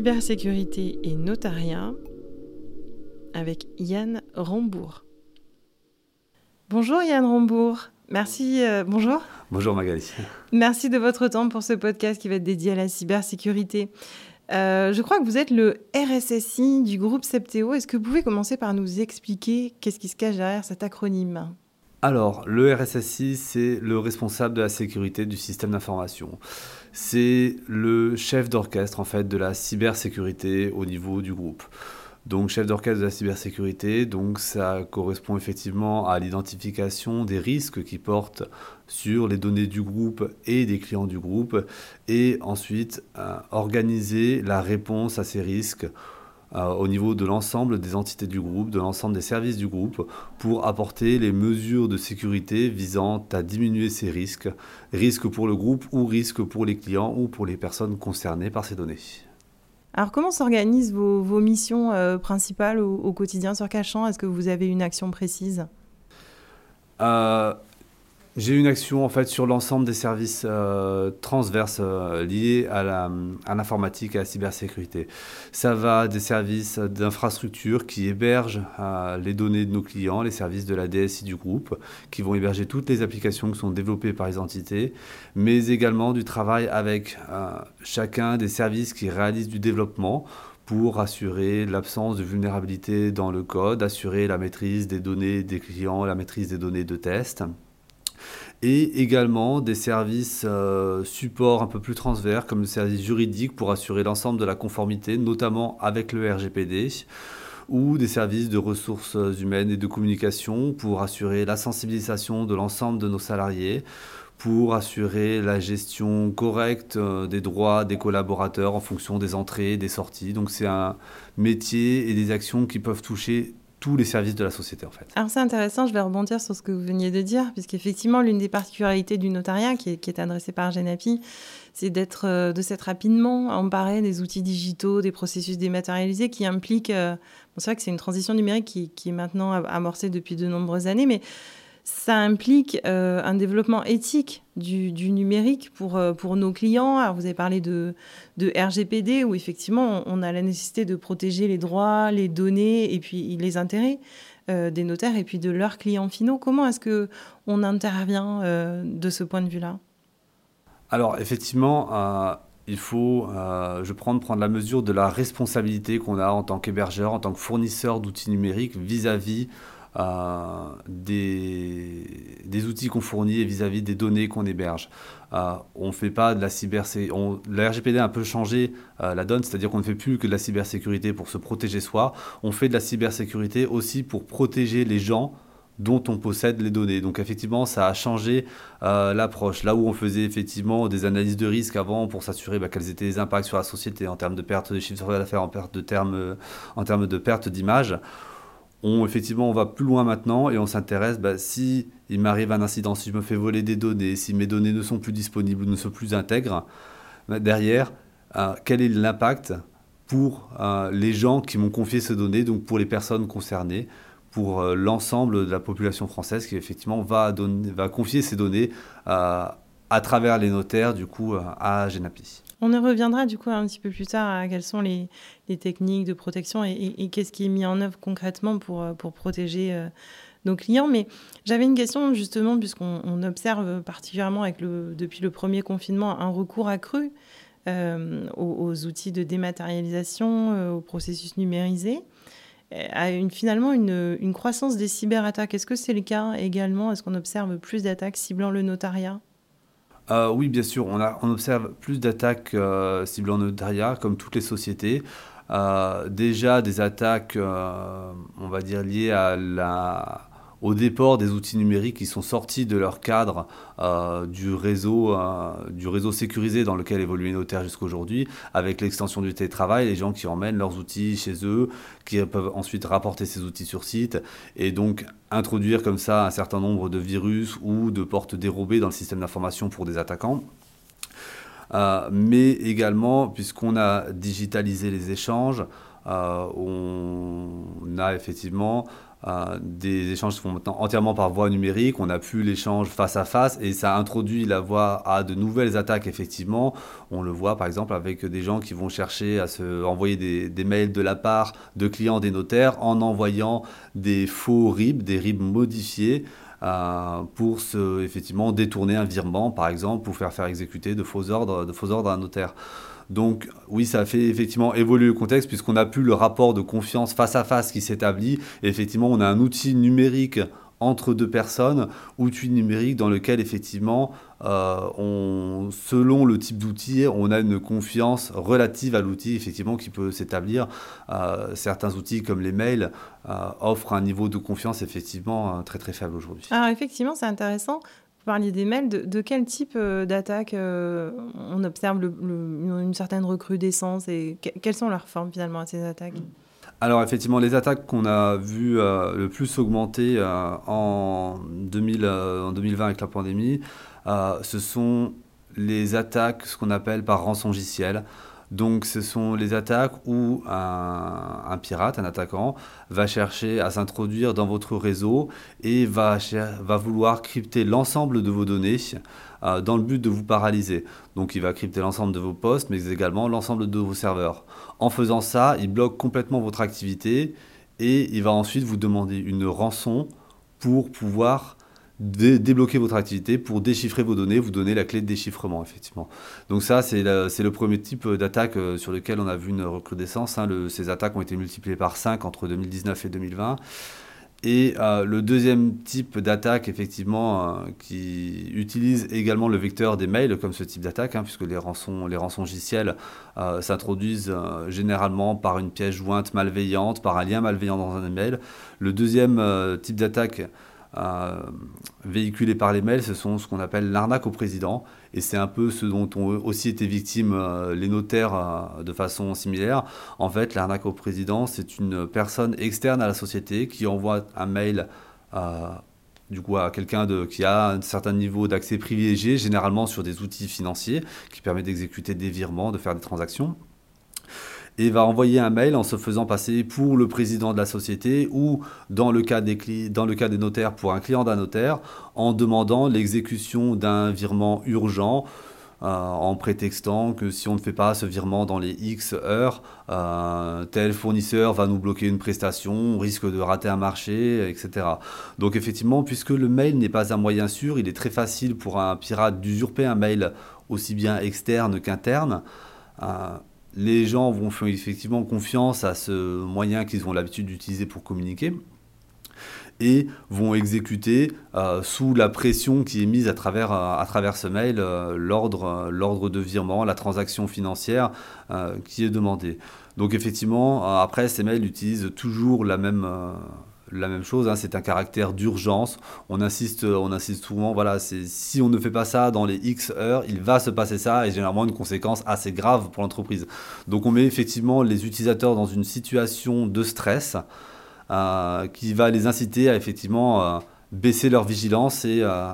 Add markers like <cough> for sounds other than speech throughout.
cybersécurité et notariat avec Yann Rambourg. Bonjour Yann Rambourg. Merci. euh, bonjour. Bonjour Magali. Merci de votre temps pour ce podcast qui va être dédié à la cybersécurité. Euh, je crois que vous êtes le RSSI du groupe Septéo. Est-ce que vous pouvez commencer par nous expliquer qu'est-ce qui se cache derrière cet acronyme? Alors, le RSSI, c'est le responsable de la sécurité du système d'information. C'est le chef d'orchestre en fait de la cybersécurité au niveau du groupe. Donc chef d'orchestre de la cybersécurité, donc ça correspond effectivement à l'identification des risques qui portent sur les données du groupe et des clients du groupe, et ensuite euh, organiser la réponse à ces risques au niveau de l'ensemble des entités du groupe, de l'ensemble des services du groupe, pour apporter les mesures de sécurité visant à diminuer ces risques, risques pour le groupe ou risques pour les clients ou pour les personnes concernées par ces données. Alors comment s'organisent vos, vos missions euh, principales au, au quotidien sur Cachan? Est-ce que vous avez une action précise? Euh, J'ai une action en fait sur l'ensemble des services euh, transverses euh, liés à l'informatique et à la cybersécurité. Ça va des services d'infrastructure qui hébergent euh, les données de nos clients, les services de la DSI du groupe, qui vont héberger toutes les applications qui sont développées par les entités, mais également du travail avec chacun des services qui réalisent du développement pour assurer l'absence de vulnérabilité dans le code, assurer la maîtrise des données des clients, la maîtrise des données de test et également des services euh, supports un peu plus transverses comme le service juridique pour assurer l'ensemble de la conformité, notamment avec le RGPD, ou des services de ressources humaines et de communication pour assurer la sensibilisation de l'ensemble de nos salariés, pour assurer la gestion correcte euh, des droits des collaborateurs en fonction des entrées et des sorties. Donc c'est un métier et des actions qui peuvent toucher tous les services de la société en fait. Alors c'est intéressant, je vais rebondir sur ce que vous veniez de dire, puisqu'effectivement l'une des particularités du notariat qui est, adressée par Genapi, c'est d'être, euh, de s'être rapidement emparé des outils digitaux, des processus dématérialisés qui impliquent, euh, bon, c'est vrai que c'est une transition numérique qui, est maintenant am- amorcée depuis de nombreuses années, mais ça implique euh, un développement éthique du, numérique pour, euh, pour nos clients. Vous avez parlé de, RGPD, où effectivement, on a la nécessité de protéger les droits, les données et puis les intérêts euh, des notaires et puis de leurs clients finaux. Comment est-ce que on intervient de ce point de vue-là? Alors effectivement, il faut, je prends, prendre la mesure de la responsabilité qu'on a en tant qu'hébergeur, en tant que fournisseur d'outils numériques vis-à-vis euh, des, outils qu'on fournit vis-à-vis des données qu'on héberge. Euh, on fait pas de la cybersécurité. La RGPD a un peu changé euh, la donne, c'est-à-dire qu'on ne fait plus que de la cybersécurité pour se protéger soi. On fait de la cybersécurité aussi pour protéger les gens dont on possède les données. Donc effectivement, ça a changé euh, l'approche. Là où on faisait effectivement des analyses de risque avant pour s'assurer bah, quels étaient les impacts sur la société en termes de perte de chiffre d'affaires, en, perte de en termes de perte d'image, on, effectivement, on va plus loin maintenant et on s'intéresse, bah, si il m'arrive un incident, si je me fais voler des données, si mes données ne sont plus disponibles ou ne sont plus intègres, bah, derrière, euh, quel est l'impact pour euh, les gens qui m'ont confié ces données, donc pour les personnes concernées pour euh, l'ensemble de la population française qui effectivement va, confier ces données à travers les notaires du coup à Genapi. On y reviendra du coup un petit peu plus tard à quelles sont les, techniques de protection et, qu'est-ce qui est mis en œuvre concrètement pour, euh, pour protéger euh, nos clients. Mais j'avais une question justement puisqu'on on observe particulièrement depuis le premier confinement un recours accru euh, aux, outils de dématérialisation, aux processus numérisés, à finalement une, une croissance des cyberattaques. Est-ce que c'est le cas également? Est-ce qu'on observe plus d'attaques ciblant le notariat? Euh, oui, bien sûr, on, observe plus d'attaques euh, ciblant le notariat, comme toutes les sociétés. Euh, déjà des attaques, on va dire, liées à la, au déport des outils numériques qui sont sortis de leur cadre euh, du, réseau, euh, du réseau sécurisé dans lequel évoluent les notaires jusqu'à aujourd'hui, avec l'extension du télétravail, les gens qui emmènent leurs outils chez eux, qui peuvent ensuite rapporter ces outils sur site, et donc introduire comme ça un certain nombre de virus ou de portes dérobées dans le système d'information pour des attaquants. Euh, mais également, puisqu'on a digitalisé les échanges, on a effectivement euh, des échanges se font maintenant entièrement par voie numérique. On n'a plus l'échange face à face et ça introduit la voie à de nouvelles attaques, effectivement. On le voit par exemple avec des gens qui vont chercher à se envoyer des, mails de la part de clients des notaires en envoyant des faux RIB, des RIB modifiés. Euh, pour se, effectivement détourner un virement, par exemple, pour faire faire exécuter de faux ordres, de faux ordres à un notaire. Donc oui, ça fait effectivement évoluer le contexte puisqu'on n'a plus le rapport de confiance face à face qui s'établit. effectivement, on a un outil numérique entre deux personnes, outil numérique dans lequel effectivement, euh, selon le type d'outil, on a une confiance relative à l'outil effectivement qui peut s'établir. Euh, certains outils comme les mails euh, offrent un niveau de confiance effectivement très très faible aujourd'hui. Alors effectivement, c'est intéressant. Vous parliez des mails. De, quel type euh, d'attaque euh, on observe une certaine recrudescence et quelles sont leurs formes finalement à ces attaques? Alors effectivement, les attaques qu'on a vues euh, le plus augmenter en, 2000, en 2020 avec la pandémie, ce sont les attaques, ce qu'on appelle par rançongiciel. Donc ce sont les attaques où un, pirate, un attaquant, va chercher à s'introduire dans votre réseau et va, va vouloir crypter l'ensemble de vos données euh, dans le but de vous paralyser. Donc il va crypter l'ensemble de vos postes, mais également l'ensemble de vos serveurs. En faisant ça, il bloque complètement votre activité et il va ensuite vous demander une rançon pour pouvoir débloquer votre activité pour déchiffrer vos données, vous donner la clé de déchiffrement, effectivement. Donc ça, c'est le premier type d'attaque euh, sur lequel on a vu une recrudescence. Hein. ces attaques ont été multipliées par 5 entre 2019 et 2020. Et euh, le deuxième type d'attaque, effectivement, euh, qui utilise également le vecteur des mails, comme ce type d'attaque, hein, puisque les rançons, les rançongiciels s'introduisent généralement par une pièce jointe malveillante, par un lien malveillant dans un email. Le deuxième type d'attaque euh, véhiculés par les mails, ce sont ce qu'on appelle l'arnaque au président. Et c'est un peu ce dont ont aussi été victimes euh, les notaires euh, de façon similaire. En fait, l'arnaque au président, c'est une personne externe à la société qui envoie un mail du coup à quelqu'un qui a un certain niveau d'accès privilégié, généralement sur des outils financiers, qui permet d'exécuter des virements, de faire des transactions et va envoyer un mail en se faisant passer pour le président de la société ou dans le cas des, dans le cas des notaires pour un client d'un notaire en demandant l'exécution d'un virement urgent euh, en prétextant que si on ne fait pas ce virement dans les X heures, euh, tel fournisseur va nous bloquer une prestation, on risque de rater un marché, etc. Donc effectivement, puisque le mail n'est pas un moyen sûr, il est très facile pour un pirate d'usurper un mail aussi bien externe qu'interne. Euh, les gens vont faire effectivement confiance à ce moyen qu'ils ont l'habitude d'utiliser pour communiquer et vont exécuter euh, sous la pression qui est mise à travers, euh, à travers ce mail euh, l'ordre de virement, la transaction financière qui est demandée. Donc effectivement, après, ces mails utilisent toujours la même la même chose, hein, c'est un caractère d'urgence. On insiste, on insiste souvent, voilà, si on ne fait pas ça dans les X heures, il va se passer ça et généralement une conséquence assez grave pour l'entreprise. Donc on met effectivement les utilisateurs dans une situation de stress euh, qui va les inciter à effectivement euh, baisser leur vigilance et euh,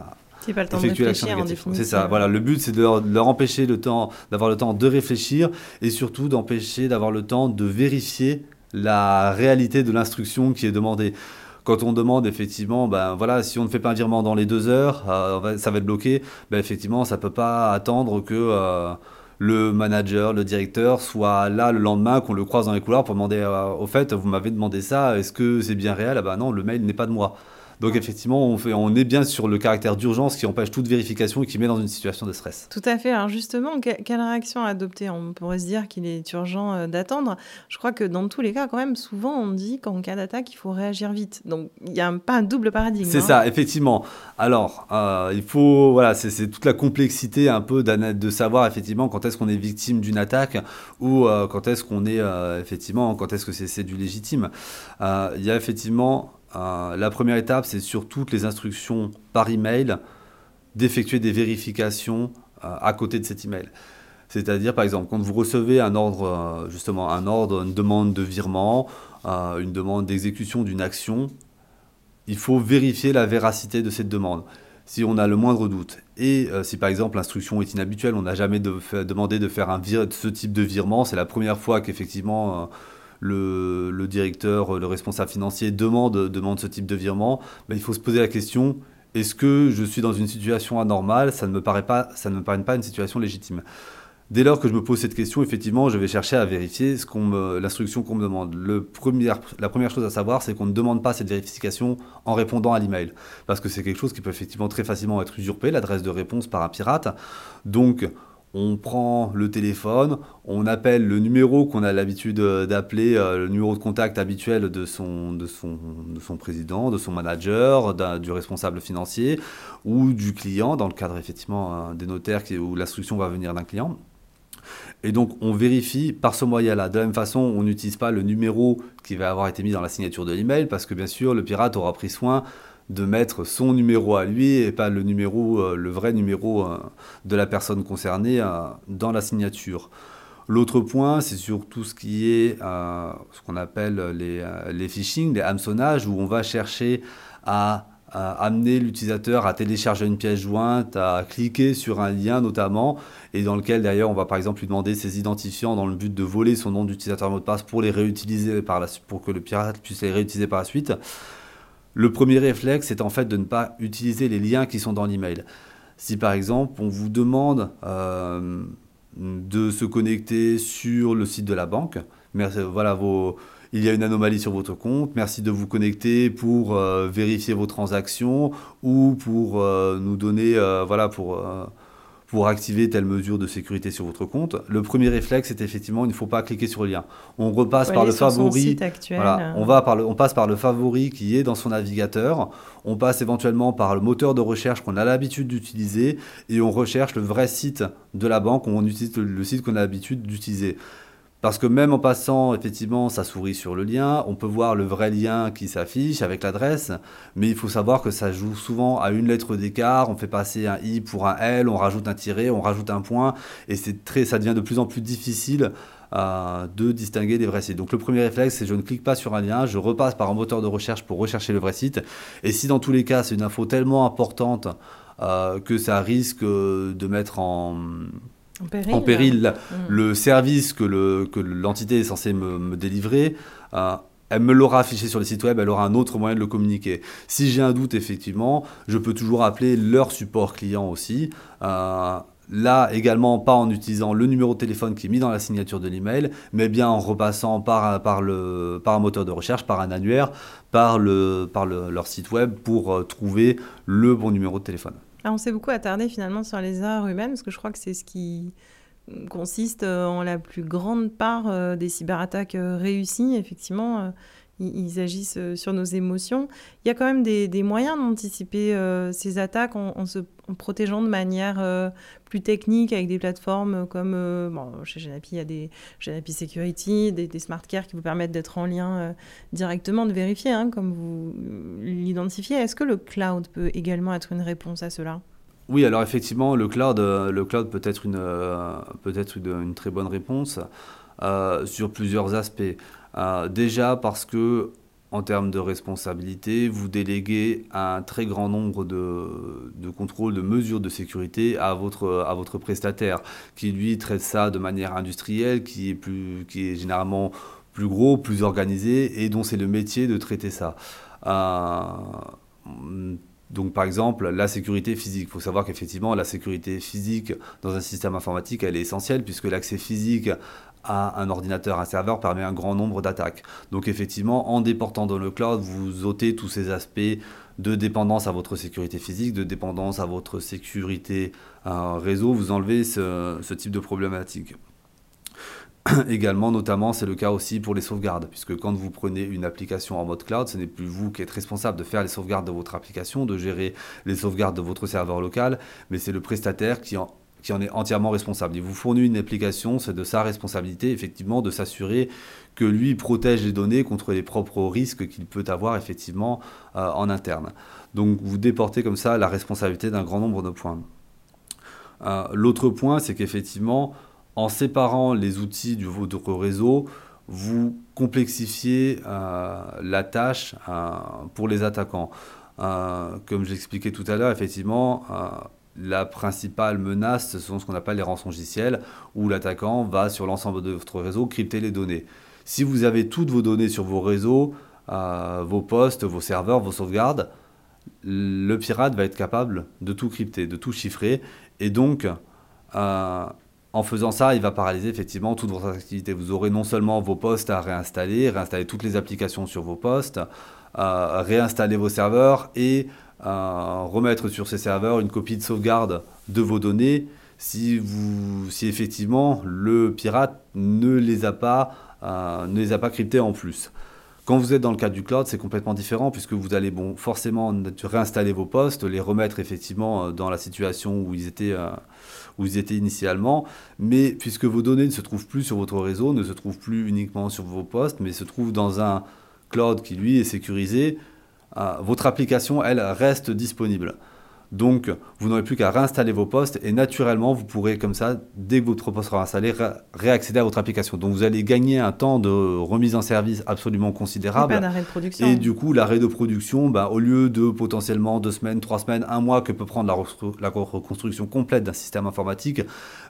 pas le temps effectuer l'action C'est ça. Voilà, le but c'est de leur, empêcher le temps, d'avoir le temps de réfléchir et surtout d'empêcher d'avoir le temps de vérifier la réalité de l'instruction qui est demandée. Quand on demande effectivement, ben voilà, si on ne fait pas un virement dans les deux heures, euh, ça va être bloqué. Ben effectivement, ça peut pas attendre que euh, le manager, le directeur soit là le lendemain, qu'on le croise dans les couloirs pour demander euh, au fait, vous m'avez demandé ça, est-ce que c'est bien réel? Ah ben non, le mail n'est pas de moi. Donc effectivement, on, fait, on est bien sur le caractère d'urgence qui empêche toute vérification et qui met dans une situation de stress. Tout à fait. Alors justement, quelle réaction adopter? On pourrait se dire qu'il est urgent euh, d'attendre. Je crois que dans tous les cas, quand même, souvent on dit qu'en cas d'attaque, il faut réagir vite. Donc il n'y a pas un double paradigme. C'est hein. ça, effectivement. Alors, euh, il faut, voilà, c'est toute la complexité un peu de savoir effectivement quand est-ce qu'on est victime d'une attaque ou euh, quand est-ce qu'on est, effectivement, quand est-ce que c'est du légitime. Il y a effectivement euh, la première étape, c'est sur toutes les instructions par email d'effectuer des vérifications euh, à côté de cet email. C'est-à-dire, par exemple, quand vous recevez un ordre, euh, justement, un ordre, une demande de virement, une demande d'exécution d'une action, il faut vérifier la véracité de cette demande. Si on a le moindre doute, et si par exemple l'instruction est inhabituelle, on n'a jamais demandé de faire un ce type de virement, c'est la première fois qu'effectivement le, directeur, le responsable financier demande, ce type de virement, ben, il faut se poser la question est-ce que je suis dans une situation anormale? Ça ne me paraît pas, ça ne me pas une situation légitime. Dès lors que je me pose cette question, effectivement, je vais chercher à vérifier l'instruction qu'on me demande. La première chose à savoir, c'est qu'on ne demande pas cette vérification en répondant à l'email, parce que c'est quelque chose qui peut effectivement très facilement être usurpé, l'adresse de réponse par un pirate. Donc, on prend le téléphone, on appelle le numéro qu'on a l'habitude euh, d'appeler, euh, le numéro de contact habituel de son, de son, de son président, de son manager, du responsable financier ou du client, dans le cadre effectivement des notaires où l'instruction va venir d'un client. Et donc, on vérifie par ce moyen-là. De la même façon, on n'utilise pas le numéro qui va avoir été mis dans la signature de l'email parce que, bien sûr, le pirate aura pris soin de mettre son numéro à lui et pas le numéro, euh, le vrai numéro euh, de la personne concernée euh, dans la signature. L'autre point, c'est sur tout ce qui est ce qu'on appelle les, les phishing, les hameçonnages, où on va chercher à, amener l'utilisateur à télécharger une pièce jointe, à cliquer sur un lien notamment, et dans lequel d'ailleurs on va par exemple lui demander ses identifiants dans le but de voler son nom d'utilisateur mot de passe pour les réutiliser par la, pour que le pirate puisse les réutiliser par la suite. Le premier réflexe, c'est en fait de ne pas utiliser les liens qui sont dans l'email. Si par exemple, on vous demande euh, de se connecter sur le site de la banque, voilà, il y a une anomalie sur votre compte, merci de vous connecter pour euh, vérifier vos transactions ou pour euh, nous donner, voilà, pour pour activer telle mesure de sécurité sur votre compte. Le premier réflexe, c'est effectivement, il ne faut pas cliquer sur le lien. On repasse par le favori. Voilà, on, va par le, on passe par le favori qui est dans son navigateur. On passe éventuellement par le moteur de recherche qu'on a l'habitude d'utiliser et on recherche le vrai site de la banque. On utilise le site qu'on a l'habitude d'utiliser. Parce que même en passant effectivement sa souris sur le lien, on peut voir le vrai lien qui s'affiche avec l'adresse, mais il faut savoir que ça joue souvent à une lettre d'écart, on fait passer un i pour un l, on rajoute un tiret, on rajoute un point, et c'est très, ça devient de plus en plus difficile euh, de distinguer des vrais sites. Donc le premier réflexe, c'est je ne clique pas sur un lien, je repasse par un moteur de recherche pour rechercher le vrai site, et si dans tous les cas c'est une info tellement importante euh, que ça risque de mettre en en péril, mm. le service que, l'entité est censée me, délivrer, euh, elle me l'aura affiché sur le site web, elle aura un autre moyen de le communiquer. Si j'ai un doute, effectivement, je peux toujours appeler leur support client aussi. Euh, là également, pas en utilisant le numéro de téléphone qui est mis dans la signature de l'email, mais bien en repassant par, par, le, par un moteur de recherche, par un annuaire, par, le, par leur site web pour euh, trouver le bon numéro de téléphone. Ah, on s'est beaucoup attardé finalement sur les erreurs humaines, parce que je crois que c'est ce qui consiste euh, en la plus grande part euh, des cyberattaques euh, réussies. Effectivement, ils, agissent sur nos émotions. Il y a quand même des, moyens d'anticiper ces attaques en, se protégeant de manière plus technique avec des plateformes comme chez Genapi, il y a des Genapi Security, des, smart care qui vous permettent d'être en lien directement, de vérifier, hein, comme vous l'identifiez. Est-ce que le cloud peut également être une réponse à cela? Oui, alors effectivement, le cloud, le cloud peut être une, peut être une, très bonne réponse sur plusieurs aspects. Euh, déjà parce que en termes de responsabilité, vous déléguez un très grand nombre de, de, contrôles, de mesures de sécurité à votre, à votre prestataire, qui lui traite ça de manière industrielle, qui est, plus, qui est généralement plus gros, plus organisé, et dont c'est le métier de traiter ça. Euh, donc par exemple, la sécurité physique. Il faut savoir qu'effectivement, la sécurité physique dans un système informatique, elle est essentielle, puisque l'accès physique à un ordinateur, un serveur permet un grand nombre d'attaques. Donc effectivement, en déportant dans le cloud, vous ôtez tous ces aspects de dépendance à votre sécurité physique, de dépendance à votre sécurité réseau, vous enlevez ce, type de problématique. <clears throat> Également, notamment, c'est le cas aussi pour les sauvegardes, puisque quand vous prenez une application en mode cloud, ce n'est plus vous qui êtes responsable de faire les sauvegardes de votre application, de gérer les sauvegardes de votre serveur local, mais c'est le prestataire qui en est entièrement responsable. Il vous fournit une application, c'est de sa responsabilité effectivement de s'assurer que lui protège les données contre les propres risques qu'il peut avoir effectivement euh, en interne. Donc vous déportez comme ça la responsabilité d'un grand nombre de points. Euh, l'autre point, c'est qu'effectivement, en séparant les outils du votre réseau, vous complexifiez euh, la tâche pour les attaquants. comme j'expliquais tout à l'heure, effectivement, la principale menace, ce sont ce qu'on appelle les rançongiciels, où l'attaquant va sur l'ensemble de votre réseau crypter les données. Si vous avez toutes vos données sur vos réseaux, euh, vos postes, vos serveurs, vos sauvegardes, le pirate va être capable de tout crypter, de tout chiffrer. Et donc, euh, en faisant ça, il va paralyser effectivement toute votre activité. Vous aurez non seulement vos postes à réinstaller, réinstaller toutes les applications sur vos postes, euh, réinstaller vos serveurs et remettre sur ces serveurs une copie de sauvegarde de vos données si, vous, si effectivement le pirate ne les a pas, ne les a pas cryptés en plus. Quand vous êtes dans le cadre du cloud, c'est complètement différent puisque vous allez bon, forcément réinstaller vos postes, les remettre effectivement euh, dans la situation où ils étaient, euh, où ils étaient initialement. Mais puisque vos données ne se trouvent plus sur votre réseau, ne se trouvent plus uniquement sur vos postes, mais se trouvent dans un cloud qui lui est sécurisé, euh, votre application, elle, reste disponible. Donc, vous n'aurez plus qu'à réinstaller vos postes et naturellement, vous pourrez comme ça, dès que votre poste sera installé, réaccéder à votre application. Donc, vous allez gagner un temps de remise en service absolument considérable. Et, de production. et du coup, l'arrêt de production, bah, au lieu de potentiellement deux semaines, trois semaines, un mois que peut prendre la, reconstruction complète d'un système informatique,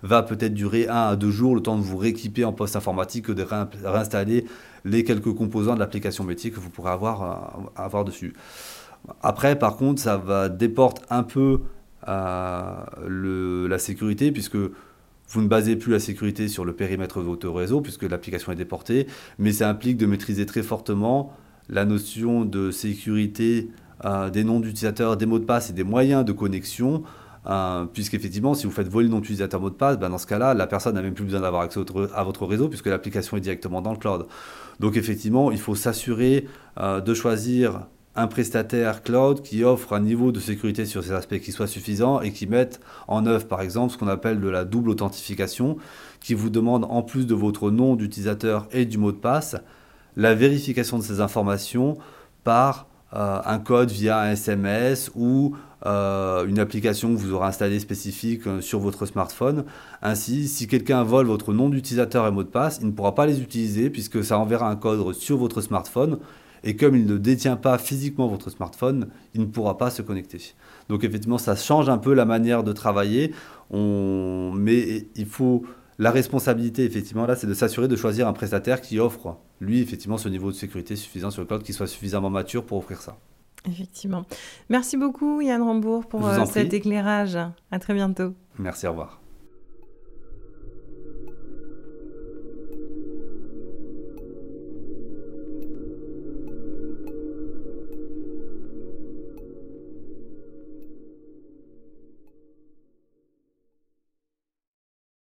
va peut-être durer un à deux jours, le temps de vous rééquiper en poste informatique, de réinstaller les quelques composants de l'application métier que vous pourrez avoir, euh, avoir dessus. Après, par contre, ça va déporter un peu euh, la sécurité, puisque vous ne basez plus la sécurité sur le périmètre de votre réseau, puisque l'application est déportée, mais ça implique de maîtriser très fortement la notion de sécurité euh, des noms d'utilisateurs, des mots de passe et des moyens de connexion. Euh, puisqu'effectivement, si vous faites voler le nom d'utilisateur mot de passe, ben dans ce cas-là, la personne n'a même plus besoin d'avoir accès à votre réseau puisque l'application est directement dans le cloud. Donc effectivement, il faut s'assurer de choisir un prestataire cloud qui offre un niveau de sécurité sur ces aspects qui soit suffisant et qui mette en œuvre par exemple ce qu'on appelle de la double authentification qui vous demande en plus de votre nom d'utilisateur et du mot de passe la vérification de ces informations par euh, un code via un SMS ou euh, une application que vous aurez installée spécifique euh, sur votre smartphone. Ainsi, si quelqu'un vole votre nom d'utilisateur et mot de passe, il ne pourra pas les utiliser puisque ça enverra un code sur votre smartphone et comme il ne détient pas physiquement votre smartphone, il ne pourra pas se connecter. Donc effectivement, ça change un peu la manière de travailler. On... Mais il faut... La responsabilité, effectivement, là, c'est de s'assurer de choisir un prestataire qui offre, lui, effectivement, ce niveau de sécurité suffisant sur le cloud, qui soit suffisamment mature pour offrir ça. Effectivement. Merci beaucoup, Yann Rambourg, pour euh, cet éclairage. À très bientôt. Merci, au revoir.